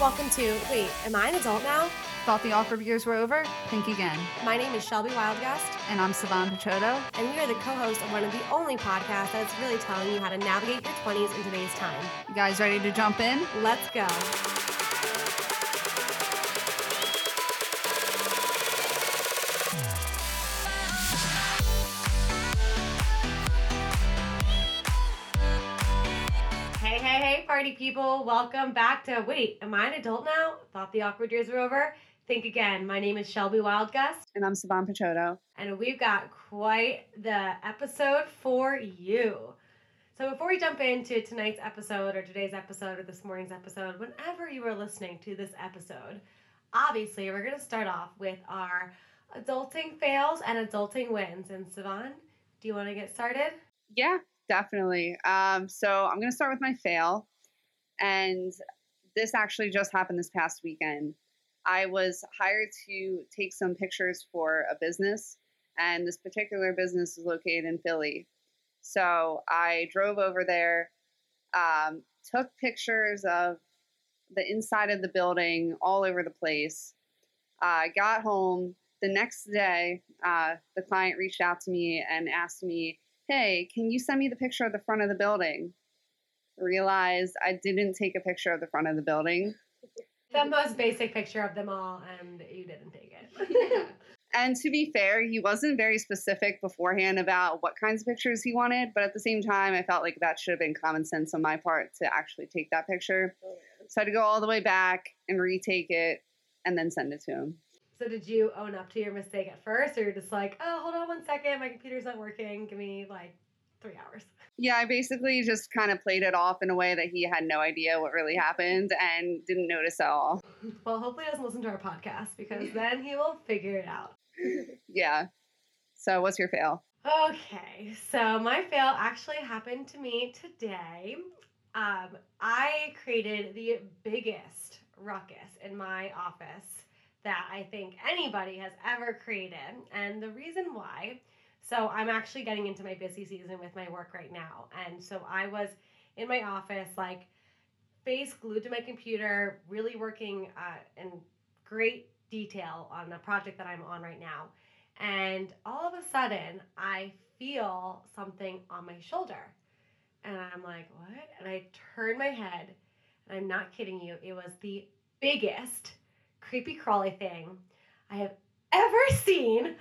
Welcome to Wait, Am I an Adult Now? Thought the awkward years were over? Think again. My name is Shelby Wildgust, And I'm Savan Pachoto. and we are the co host of one of the only podcasts that's really telling you how to navigate your 20s in today's time. You guys ready to jump in? Let's go. People. Welcome back to Wait, Am I an Adult Now? Thought the awkward years were over? Think again. My name is Shelby Wildgust. And I'm Savan Pachoto. and we've got quite the episode for you. So before we jump into tonight's episode or today's episode or this morning's episode, whenever you are listening to this episode, obviously we're going to start off with our adulting fails and adulting wins. And Savan, do you want to get started? Yeah, definitely. Um, so I'm going to start with my fail. And this actually just happened this past weekend. I was hired to take some pictures for a business, and this particular business is located in Philly. So I drove over there, um, took pictures of the inside of the building all over the place. I got home. The next day, uh, the client reached out to me and asked me, Hey, can you send me the picture of the front of the building? Realized I didn't take a picture of the front of the building. The most basic picture of them all, and you didn't take it. And to be fair, he wasn't very specific beforehand about what kinds of pictures he wanted, but at the same time, I felt like that should have been common sense on my part to actually take that picture. Oh, so I had to go all the way back and retake it and then send it to him. So did you own up to your mistake at first, or you're just like, oh, hold on one second, my computer's not working. Give me like three hours. Yeah, I basically just kind of played it off in a way that he had no idea what really happened and didn't notice at all. Well, hopefully he doesn't listen to our podcast because then he will figure it out. Yeah. So, what's your fail? Okay, so my fail actually happened to me today. Um, I created the biggest ruckus in my office that I think anybody has ever created. And the reason why, so I'm actually getting into my busy season with my work right now. And so I was in my office, like face glued to my computer, really working uh, in great detail on a project that I'm on right now. And all of a sudden, I feel something on my shoulder. And I'm like, what? And I turn my head, and I'm not kidding you, it was the biggest creepy crawly thing I have ever seen.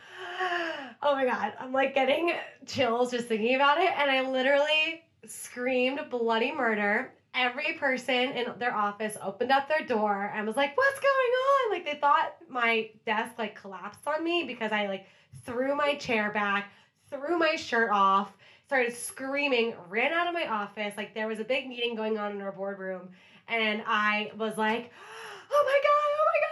Oh my God, I'm like getting chills just thinking about it. And I literally screamed bloody murder. Every person in their office opened up their door and was like, what's going on? Like they thought my desk like collapsed on me because I like threw my chair back, threw my shirt off, started screaming, ran out of my office. Like there was a big meeting going on in our boardroom, and I was like, "Oh my god! Oh my god!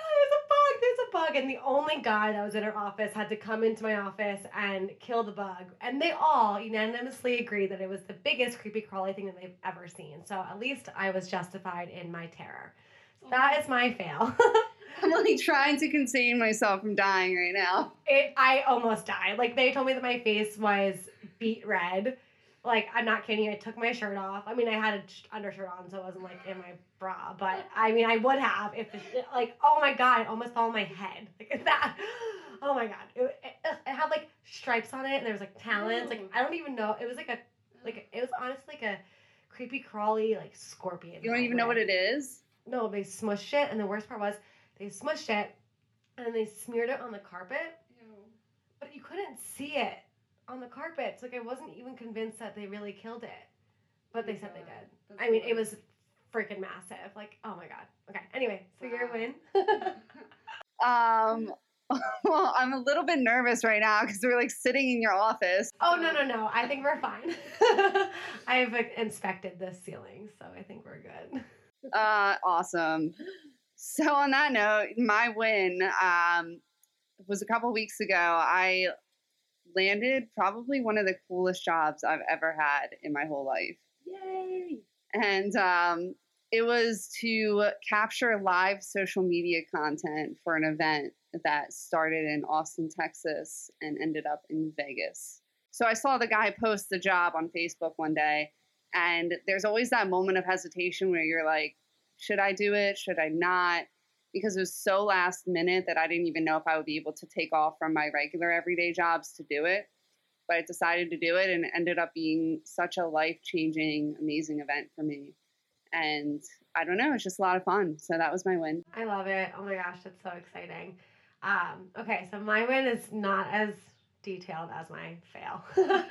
There's a bug! There's a bug!" And the only guy that was in our office had to come into my office and kill the bug. And they all unanimously agreed that it was the biggest creepy crawly thing that they've ever seen. So at least I was justified in my terror. So that is my fail. I'm like trying to contain myself from dying right now. it, I almost died. Like they told me that my face was beet red. Like I'm not kidding. I took my shirt off. I mean, I had an undershirt on, so it wasn't like in my bra. But I mean, I would have if it, like oh my god, it almost fell on my head like that. Oh my god, it, it, it had like stripes on it, and there was like talons. Like I don't even know. It was like a like it was honestly like a creepy crawly like scorpion. You don't even know what it is? No, they smushed it, and the worst part was they smushed it, and they smeared it on the carpet Ew. but you couldn't see it on the carpet. So like I wasn't even convinced that they really killed it. But they said they did. I mean, it was freaking massive. Like, oh my god. Okay. Anyway, so your Wow. win. Um, well, I'm a little bit nervous right now because we're like sitting in your office. oh no no no! I think we're fine. I have like, inspected the ceiling, so I think we're good. Uh, awesome. So on that note, my win um, was a couple weeks ago. I landed probably one of the coolest jobs I've ever had in my whole life. Yay! and um, it was to capture live social media content for an event that started in Austin, Texas, and ended up in Vegas. So I saw the guy post the job on Facebook one day, and there's always that moment of hesitation where you're like, should I do it? Should I not? Because it was so last minute that I didn't even know if I would be able to take off from my regular everyday jobs to do it. But I decided to do it and it ended up being such a life changing, amazing event for me. And I don't know, it's just a lot of fun. So that was my win. I love it. Oh my gosh, that's so exciting. Um, okay, so my win is not as detailed as my fail,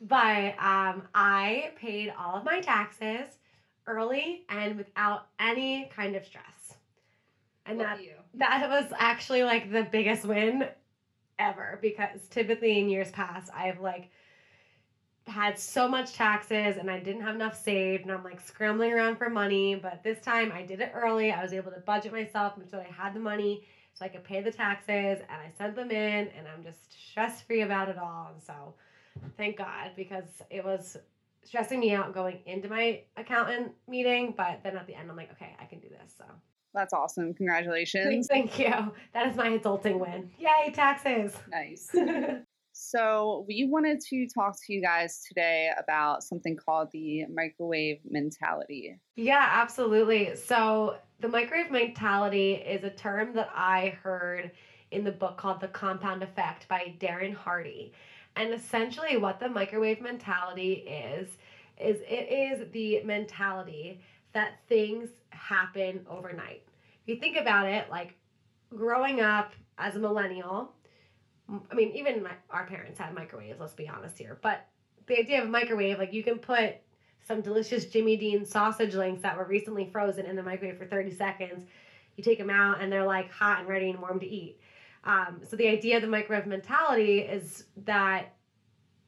but um, I paid all of my taxes early and without any kind of stress. And that you. that was actually like the biggest win ever because typically in years past I've like had so much taxes and I didn't have enough saved and I'm like scrambling around for money. But this time I did it early. I was able to budget myself so I had the money so I could pay the taxes and I sent them in and I'm just stress free about it all. And so thank God because it was stressing me out going into my accountant meeting. But then at the end I'm like, okay, I can do this. So That's awesome. Congratulations. thank you. That is my adulting win. Yay, taxes. Nice. So, we wanted to talk to you guys today about something called the microwave mentality. Yeah, absolutely. So, the microwave mentality is a term that I heard in the book called The Compound Effect by Darren Hardy. And essentially, what the microwave mentality is, is it is the mentality that things happen overnight. If you think about it, like growing up as a millennial, I mean, even my, our parents had microwaves, let's be honest here. But the idea of a microwave, like you can put some delicious Jimmy Dean sausage links that were recently frozen in the microwave for 30 seconds. You take them out and they're like hot and ready and warm to eat. Um, so the idea of the microwave mentality is that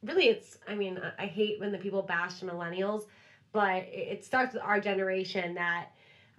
really it's, I mean, I- hate when the people bash millennials, but it starts with our generation that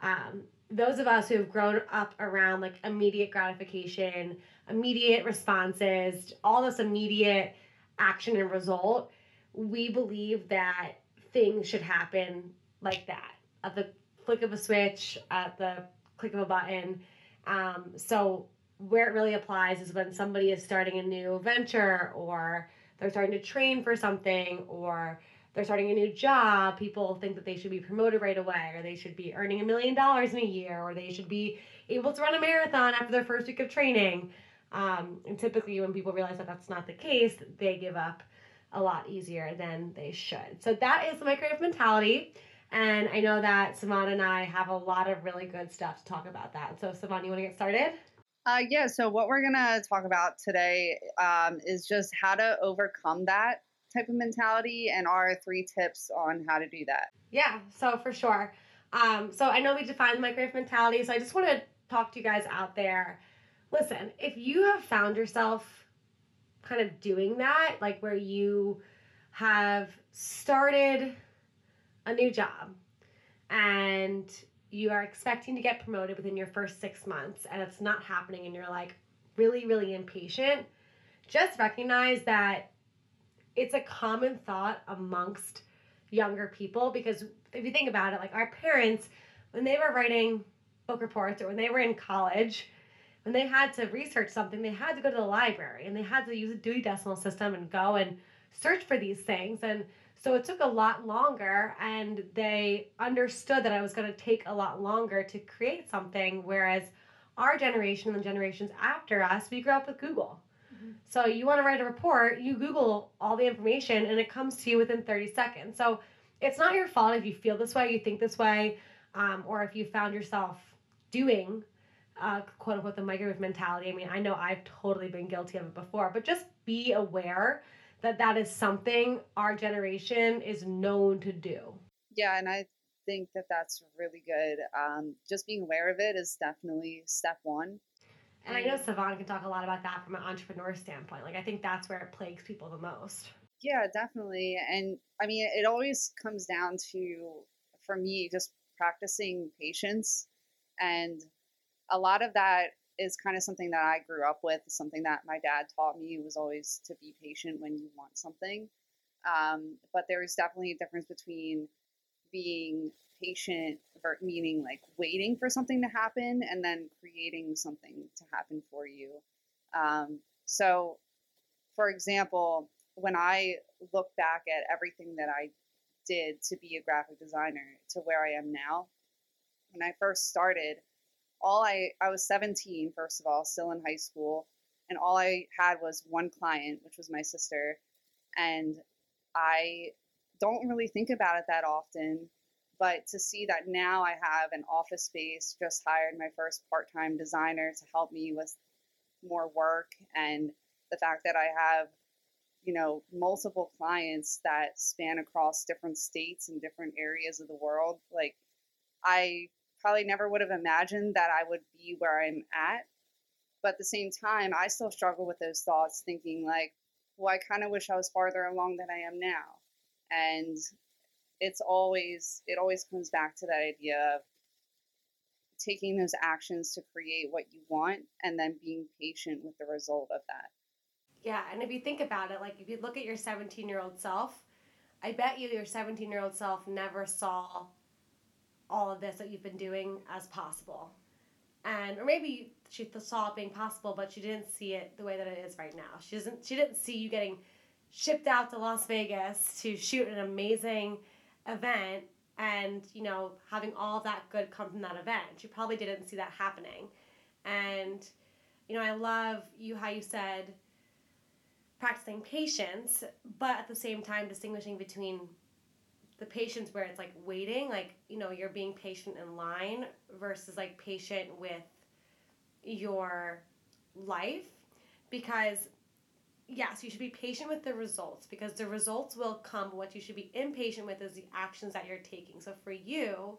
um, those of us who have grown up around like immediate gratification, immediate responses, all this immediate action and result, we believe that things should happen like that at the flick of a switch, at the click of a button. Um, so, where it really applies is when somebody is starting a new venture or they're starting to train for something or they're starting a new job, people think that they should be promoted right away, or they should be earning a million dollars in a year, or they should be able to run a marathon after their first week of training. Um, and typically, when people realize that that's not the case, they give up a lot easier than they should. So, that is the microwave mentality. And I know that Savannah and I have a lot of really good stuff to talk about that. So, Savannah, you want to get started? Uh, yeah, so what we're going to talk about today um, is just how to overcome that type of mentality and our three tips on how to do that. Yeah, so for sure. Um, so I know we defined the microwave mentality, so I just want to talk to you guys out there. Listen, if you have found yourself kind of doing that, like where you have started a new job and you are expecting to get promoted within your first six months and it's not happening and you're like really, really impatient, just recognize that it's a common thought amongst younger people because if you think about it, like our parents, when they were writing book reports or when they were in college, when they had to research something, they had to go to the library and they had to use a Dewey Decimal System and go and search for these things. And so it took a lot longer, and they understood that I was going to take a lot longer to create something. Whereas our generation and the generations after us, we grew up with Google. So you want to write a report, you Google all the information, and it comes to you within 30 seconds. So it's not your fault if you feel this way, you think this way, um, or if you found yourself doing uh, quote unquote the microwave mentality. I mean, I know I've totally been guilty of it before, but just be aware that that is something our generation is known to do. Yeah, and I think that that's really good. Um, just being aware of it is definitely step one. And I know Savannah can talk a lot about that from an entrepreneur standpoint. Like, I think that's where it plagues people the most. Yeah, definitely. And I mean, it always comes down to, for me, just practicing patience. And a lot of that is kind of something that I grew up with, something that my dad taught me was always to be patient when you want something. Um, but there's definitely a difference between being patient, meaning like waiting for something to happen, and then creating something to happen for you. Um, so, for example, when I look back at everything that I did to be a graphic designer to where I am now, when I first started, all I I was 17 first of all, still in high school, and all I had was one client, which was my sister, and I don't really think about it that often. But to see that now I have an office space, just hired my first part time designer to help me with more work, and the fact that I have, you know, multiple clients that span across different states and different areas of the world, like I probably never would have imagined that I would be where I'm at. But at the same time, I still struggle with those thoughts, thinking like, well, I kind of wish I was farther along than I am now. And it's always, it always comes back to that idea of taking those actions to create what you want and then being patient with the result of that. Yeah, and if you think about it, like if you look at your 17 year old self, I bet you your 17 year old self never saw all of this that you've been doing as possible. And or maybe she saw it being possible, but she didn't see it the way that it is right now. She doesn't she didn't see you getting shipped out to Las Vegas to shoot an amazing event and, you know, having all that good come from that event. She probably didn't see that happening. And, you know, I love you how you said practicing patience, but at the same time distinguishing between the patience where it's like waiting, like, you know, you're being patient in line versus like patient with your life. Because, yes, you should be patient with the results because the results will come. What you should be impatient with is the actions that you're taking. So for you,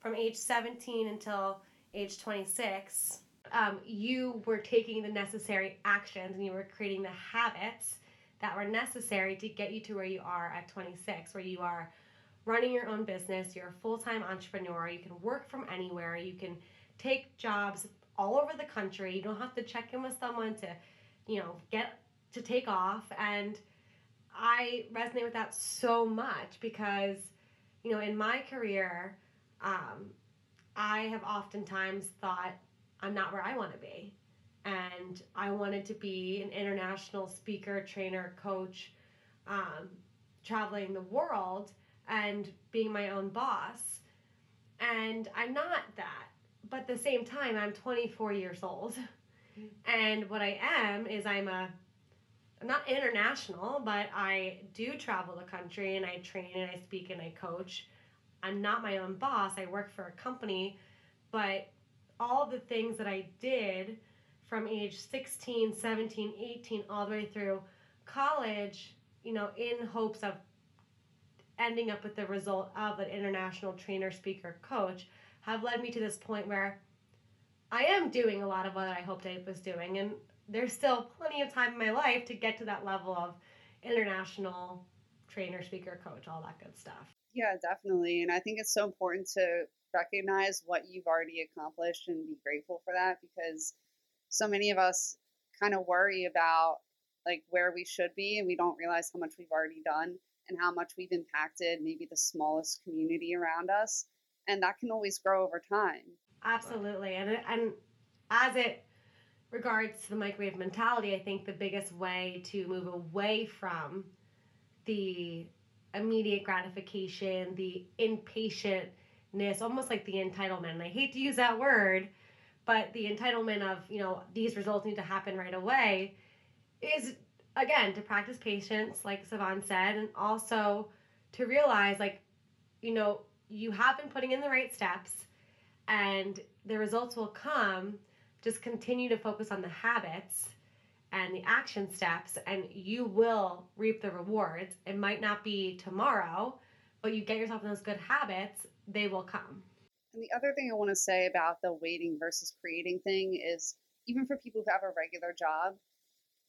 from age 17 until age 26, um, you were taking the necessary actions and you were creating the habits that were necessary to get you to where you are at 26, where you are running your own business, you're a full time entrepreneur, you can work from anywhere, you can take jobs all over the country, you don't have to check in with someone to, you know, get to take off. And I resonate with that so much because, you know, in my career, um, I have oftentimes thought I'm not where I want to be. And I wanted to be an international speaker, trainer, coach, um, traveling the world and being my own boss. And I'm not that. But at the same time, I'm 24 years old. And what I am is I'm a not international, but I do travel the country and I train and I speak and I coach. I'm not my own boss. I work for a company, but all the things that I did from age 16, 17, 18 all the way through college, you know, in hopes of ending up with the result of an international trainer, speaker, coach, have led me to this point where I am doing a lot of what I hoped I was doing. And there's still plenty of time in my life to get to that level of international trainer, speaker, coach, all that good stuff. Yeah, definitely. And I think it's so important to recognize what you've already accomplished and be grateful for that because so many of us kind of worry about like where we should be and we don't realize how much we've already done and how much we've impacted maybe the smallest community around us and that can always grow over time absolutely and and as it regards to the microwave mentality i think the biggest way to move away from the immediate gratification the impatientness almost like the entitlement and i hate to use that word but the entitlement of you know these results need to happen right away is again to practice patience like Savon said and also to realize like you know you have been putting in the right steps and the results will come just continue to focus on the habits and the action steps and you will reap the rewards. It might not be tomorrow but you get yourself in those good habits they will come. And the other thing i want to say about the waiting versus creating thing is even for people who have a regular job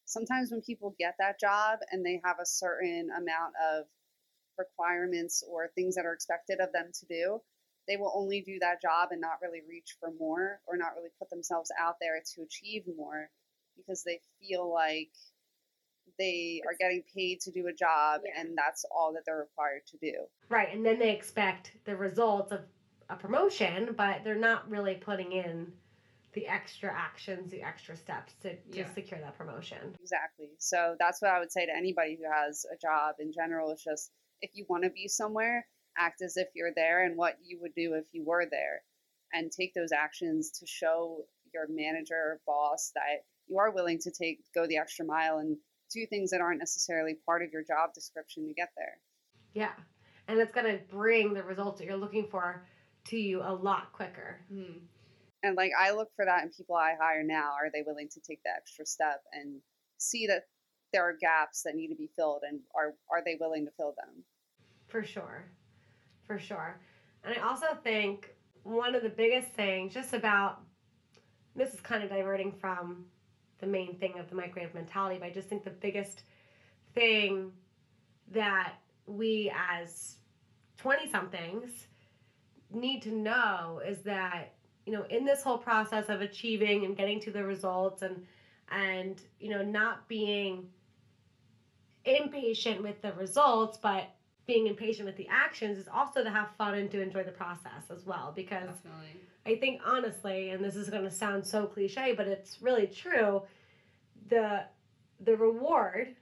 sometimes when people get that job and they have a certain amount of requirements or things that are expected of them to do, they will only do that job and not really reach for more or not really put themselves out there to achieve more because they feel like they are getting paid to do a job yeah. and that's all that they're required to do. Right. And then they expect the results of a promotion, but they're not really putting in the extra actions, the extra steps to, to yeah. secure that promotion. Exactly. So that's what I would say to anybody who has a job in general. It's just if you want to be somewhere, act as if you're there and what you would do if you were there. and take those actions to show your manager or boss that you are willing to take go the extra mile and do things that aren't necessarily part of your job description to get there. Yeah. And it's going to bring the results that you're looking for to you a lot quicker. Mm. And like I look for that in people I hire now. Are they willing to take the extra step and see that there are gaps that need to be filled and are are they willing to fill them? For sure. For sure. And I also think one of the biggest things just about this is kind of diverting from the main thing of the microwave mentality, but I just think the biggest thing that we as 20 somethings need to know is that you know in this whole process of achieving and getting to the results and and you know not being impatient with the results but being impatient with the actions is also to have fun and to enjoy the process as well because Definitely. I think honestly, and this is going to sound so cliche, but it's really true. The the reward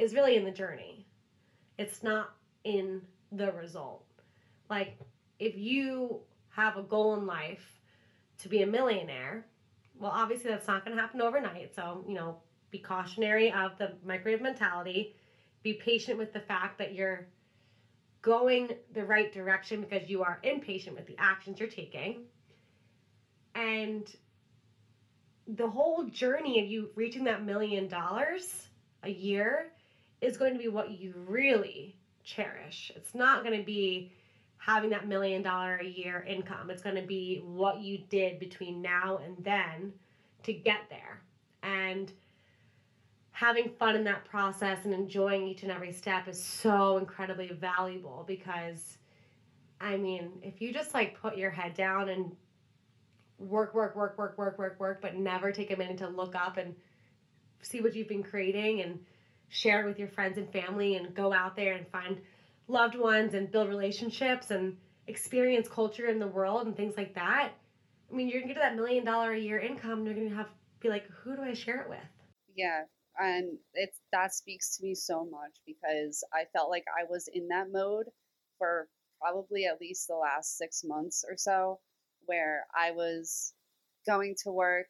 is really in the journey. It's not in the result. Like if you have a goal in life to be a millionaire, well obviously that's not going to happen overnight. So, you know, be cautionary of the microwave mentality. Be patient with the fact that you're going the right direction because you are impatient with the actions you're taking. And the whole journey of you reaching that million dollars a year is going to be what you really cherish. It's not going to be having that million dollar a year income. It's going to be what you did between now and then to get there. And having fun in that process and enjoying each and every step is so incredibly valuable because I mean, if you just like put your head down and work, work, work, work, work, work, work, but never take a minute to look up and see what you've been creating and share it with your friends and family and go out there and find loved ones and build relationships and experience culture in the world and things like that. I mean, you're gonna get to that million dollar a year income and you're gonna have be like, who do I share it with? Yeah, and it's that speaks to me so much because I felt like I was in that mode for probably at least the last six months or so, where I was going to work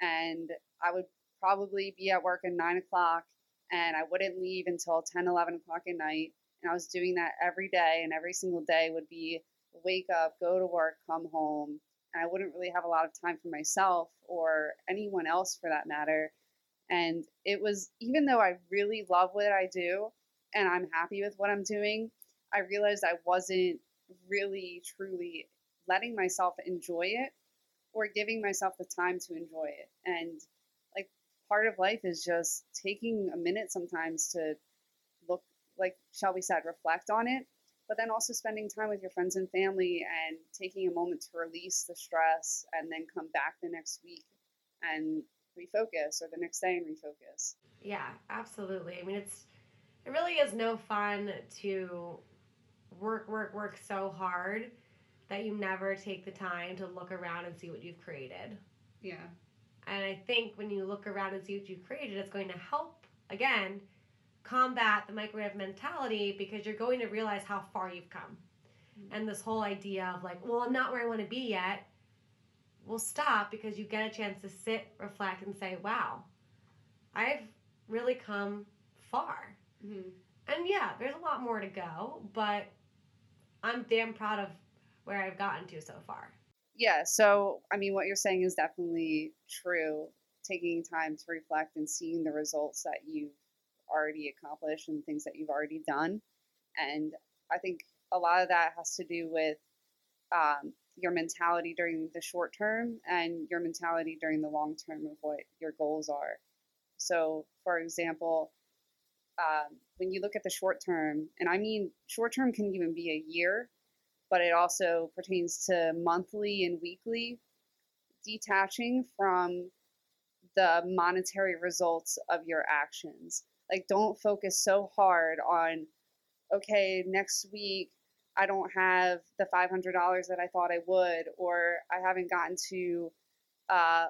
and I would probably be at work at nine o'clock and I wouldn't leave until 10, 11 o'clock at night. And I was doing that every day, and every single day would be wake up, go to work, come home. And I wouldn't really have a lot of time for myself or anyone else for that matter. And it was, even though I really love what I do and I'm happy with what I'm doing, I realized I wasn't really truly letting myself enjoy it or giving myself the time to enjoy it. And like part of life is just taking a minute sometimes to look, like Shelby said, reflect on it, but then also spending time with your friends and family and taking a moment to release the stress and then come back the next week and refocus or the next day and refocus. Yeah, absolutely. I mean, it's it really is no fun to work, work, work so hard that you never take the time to look around and see what you've created. Yeah. And I think when you look around and see what you've created, it's going to help again combat the microwave mentality because you're going to realize how far you've come. Mm-hmm. And this whole idea of like, well, I'm not where I want to be yet will stop because you get a chance to sit, reflect, and say, wow, I've really come far. Mm-hmm. And yeah, there's a lot more to go, but I'm damn proud of where I've gotten to so far. Yeah, so I mean, what you're saying is definitely true. Taking time to reflect and seeing the results that you've already accomplished and things that you've already done. And I think a lot of that has to do with um, your mentality during the short term and your mentality during the long term of what your goals are. So, for example, um, when you look at the short term, and I mean short term can even be a year, but it also pertains to monthly and weekly, detaching from the monetary results of your actions. Like, don't focus so hard on, okay, next week I don't have the $500 that I thought I would, or I haven't gotten to, uh,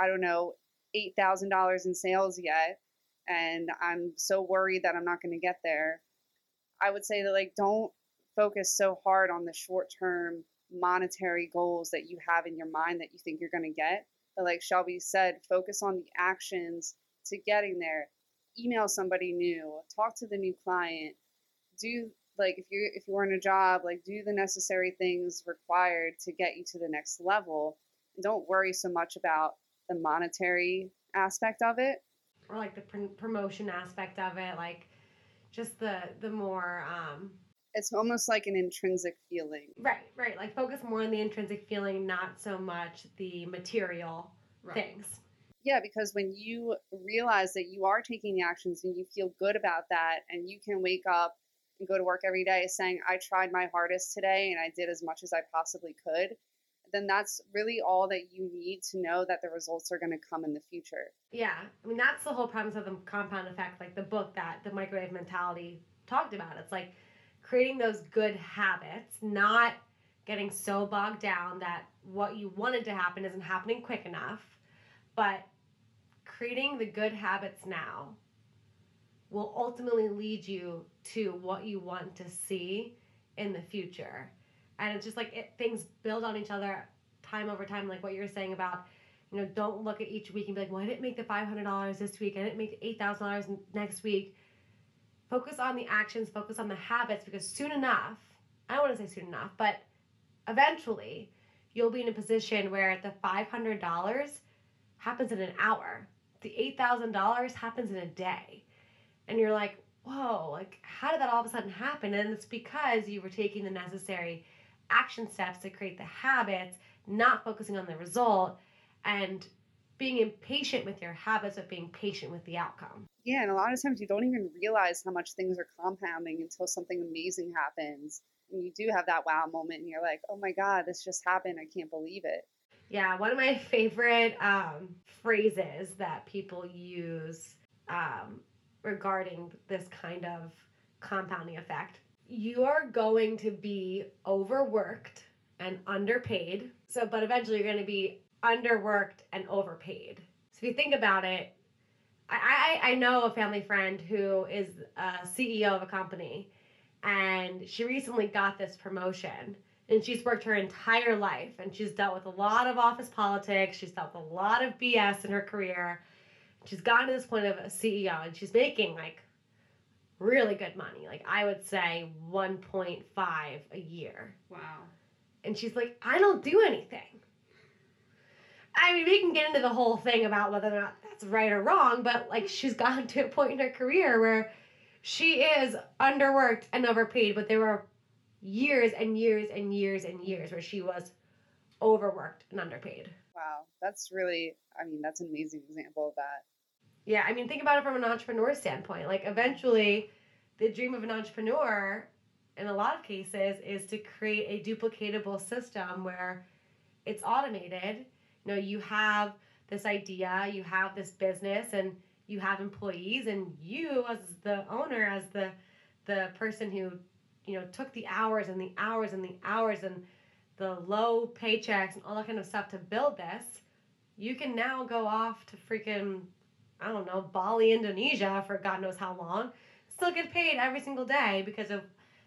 I don't know, $8,000 in sales yet, and I'm so worried that I'm not going to get there. I would say that, like, don't focus so hard on the short term monetary goals that you have in your mind that you think you're going to get. But like Shelby said, focus on the actions to getting there. Email somebody new, talk to the new client, do like if you if you're in a job, like do the necessary things required to get you to the next level. And don't worry so much about the monetary aspect of it. Or like the pr- promotion aspect of it, like just the the more um It's almost like an intrinsic feeling. right, right, like focus more on the intrinsic feeling, not so much the material things. Yeah, because when you realize that you are taking the actions and you feel good about that, and you can wake up and go to work every day saying, I tried my hardest today and I did as much as I possibly could, then that's really all that you need to know that the results are going to come in the future. Yeah, I mean that's the whole premise of the compound effect, like the book that the microwave mentality talked about. It's like creating those good habits, not getting so bogged down that what you wanted to happen isn't happening quick enough, but creating the good habits now will ultimately lead you to what you want to see in the future. And it's just like it, things build on each other time over time, like what you're saying about you know, don't look at each week and be like, well, I didn't make the $500 this week. I didn't make $8,000 next week. Focus on the actions, focus on the habits, because soon enough, I don't want to say soon enough, but eventually you'll be in a position where the $500 happens in an hour. The $8,000 happens in a day. And you're like, whoa, like, how did that all of a sudden happen? And it's because you were taking the necessary action steps to create the habits, not focusing on the result and being impatient with your habits of being patient with the outcome. Yeah, and a lot of times you don't even realize how much things are compounding until something amazing happens. And you do have that wow moment, and you're like, oh my God, this just happened. I can't believe it. Yeah, one of my favorite um, phrases that people use um, regarding this kind of compounding effect you are going to be overworked and underpaid. So, but eventually you're going to be underworked and overpaid. So if you think about it, I, I, I know a family friend who is a CEO of a company and she recently got this promotion and she's worked her entire life and she's dealt with a lot of office politics she's dealt with a lot of bs in her career she's gotten to this point of a ceo and she's making like really good money like i would say 1.5 a year Wow. and she's like i don't do anything I mean, we can get into the whole thing about whether or not that's right or wrong, but like she's gotten to a point in her career where she is underworked and overpaid, but there were years and years and years and years where she was overworked and underpaid. Wow, that's really, I mean, that's an amazing example of that. Yeah, I mean, think about it from an entrepreneur standpoint. Like, eventually, the dream of an entrepreneur, in a lot of cases, is to create a duplicatable system where it's automated. You know, you have this idea, you have this business, and you have employees, and you, as the owner, as the the person who, you know, took the hours and the hours and the hours and the low paychecks and all that kind of stuff to build this, you can now go off to freaking I don't know, Bali, Indonesia for God knows how long, still get paid every single day because of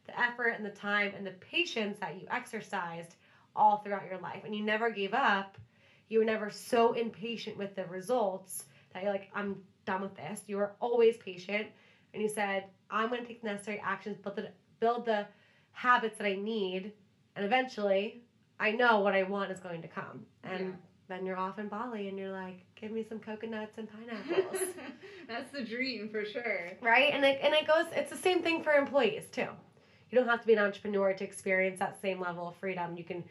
the effort and the time and the patience that you exercised all throughout your life. And you never gave up. You were never so impatient with the results that you're like, I'm done with this. You were always patient. And you said, I'm going to take the necessary actions, build the, build the habits that I need. And eventually, I know what I want is going to come. And Yeah. then you're off in Bali and you're like, give me some coconuts and pineapples. That's the dream for sure. right? And it, and it goes, it's the same thing for employees too. You don't have to be an entrepreneur to experience that same level of freedom. You can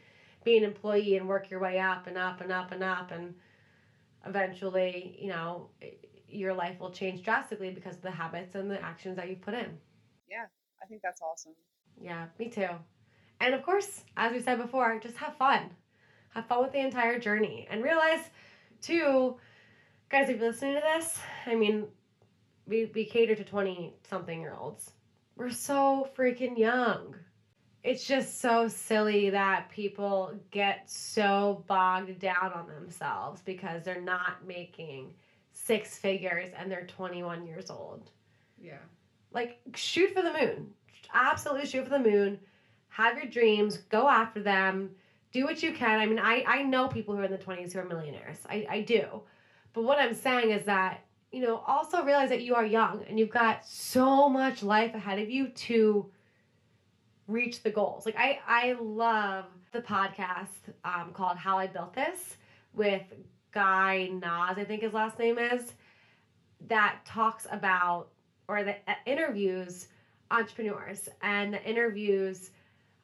be an employee and work your way up and up and up and up. And eventually, you know, your life will change drastically because of the habits and the actions that you've put in. Yeah, I think that's awesome. Yeah, me too. And of course, as we said before, just have fun. Have fun with the entire journey and realize, too, guys, if you're listening to this, I mean, we, we cater to 20 something year olds. We're so freaking young. It's just so silly that people get so bogged down on themselves because they're not making six figures and they're 21 years old Yeah. like shoot for the moon absolutely shoot for the moon have your dreams go after them do what you can. I mean, I, I know people who are in the 20s who are millionaires. I, I do. But what I'm saying is that, you know, also realize that you are young and you've got so much life ahead of you to reach the goals. Like I I love the podcast um, called How I Built This with Guy Nas, I think his last name is, that talks about or that uh, interviews entrepreneurs and the interviews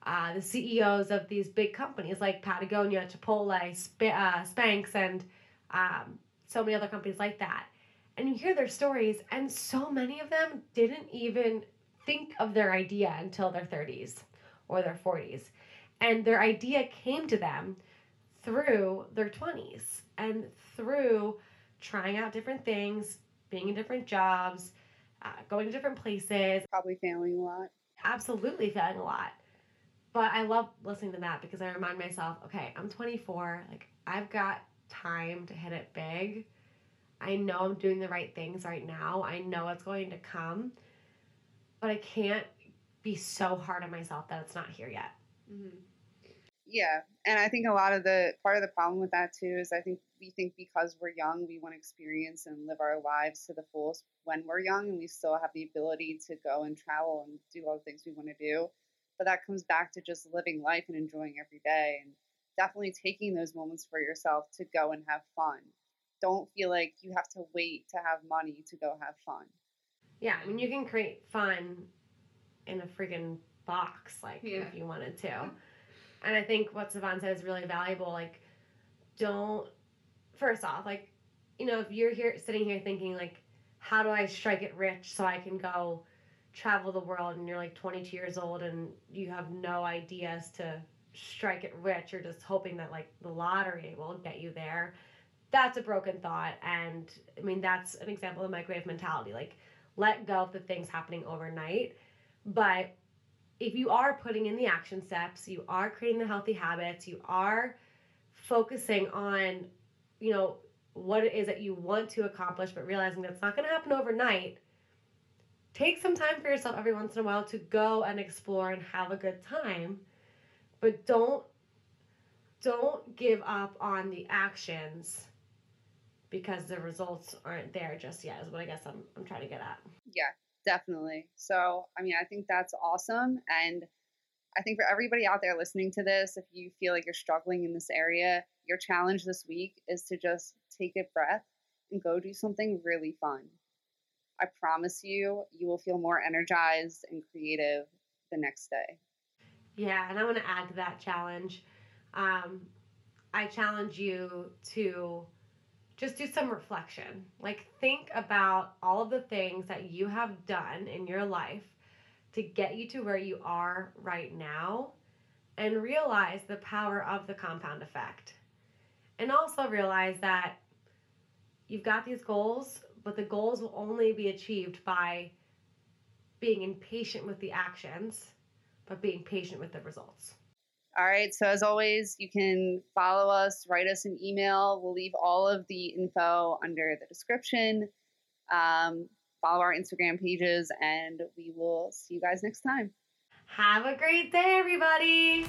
uh, the CEOs of these big companies like Patagonia, Chipotle, Sp- uh, Spanx, and um, so many other companies like that. And you hear their stories, and so many of them didn't even think of their idea until their 30s or their 40s. And their idea came to them through their 20s and through trying out different things, being in different jobs, uh, going to different places. Probably failing a lot. Absolutely failing a lot. But I love listening to that because I remind myself, okay, I'm 24. Like, I've got time to hit it big. I know I'm doing the right things right now. I know it's going to come but I can't be so hard on myself that it's not here yet. Mm-hmm. Yeah, and I think a lot of the part of the problem with that too is I think we think because we're young, we want to experience and live our lives to the fullest when we're young, and we still have the ability to go and travel and do all the things we want to do. But that comes back to just living life and enjoying every day, and definitely taking those moments for yourself to go and have fun. Don't feel like you have to wait to have money to go have fun. Yeah, I mean, you can create fun in a freaking box, like yeah. if you wanted to. And I think what Savon said is really valuable. Like, don't, first off, like, you know, if you're here sitting here thinking, like, how do I strike it rich so I can go travel the world and you're like 22 years old and you have no ideas to strike it rich, you're just hoping that, like, the lottery will get you there. That's a broken thought. And I mean, that's an example of microwave mentality. Like, let go of the things happening overnight. But if you are putting in the action steps, you are creating the healthy habits, you are focusing on, you know, what it is that you want to accomplish, but realizing that's not going to happen overnight, take some time for yourself every once in a while to go and explore and have a good time. But don't don't give up on the actions because the results aren't there just yet is what I guess I'm I'm trying to get at. Yeah, definitely. So, I mean, I think that's awesome and I think for everybody out there listening to this, if you feel like you're struggling in this area, your challenge this week is to just take a breath and go do something really fun. I promise you, you will feel more energized and creative the next day. Yeah, and I want to add to that challenge. Um, I challenge you to just do some reflection. Like, think about all of the things that you have done in your life to get you to where you are right now and realize the power of the compound effect. And also realize that you've got these goals, but the goals will only be achieved by being impatient with the actions, but being patient with the results. All right. So, as always, you can follow us, write us an email. We'll leave all of the info under the description. Um, follow our Instagram pages, and we will see you guys next time. Have a great day, everybody.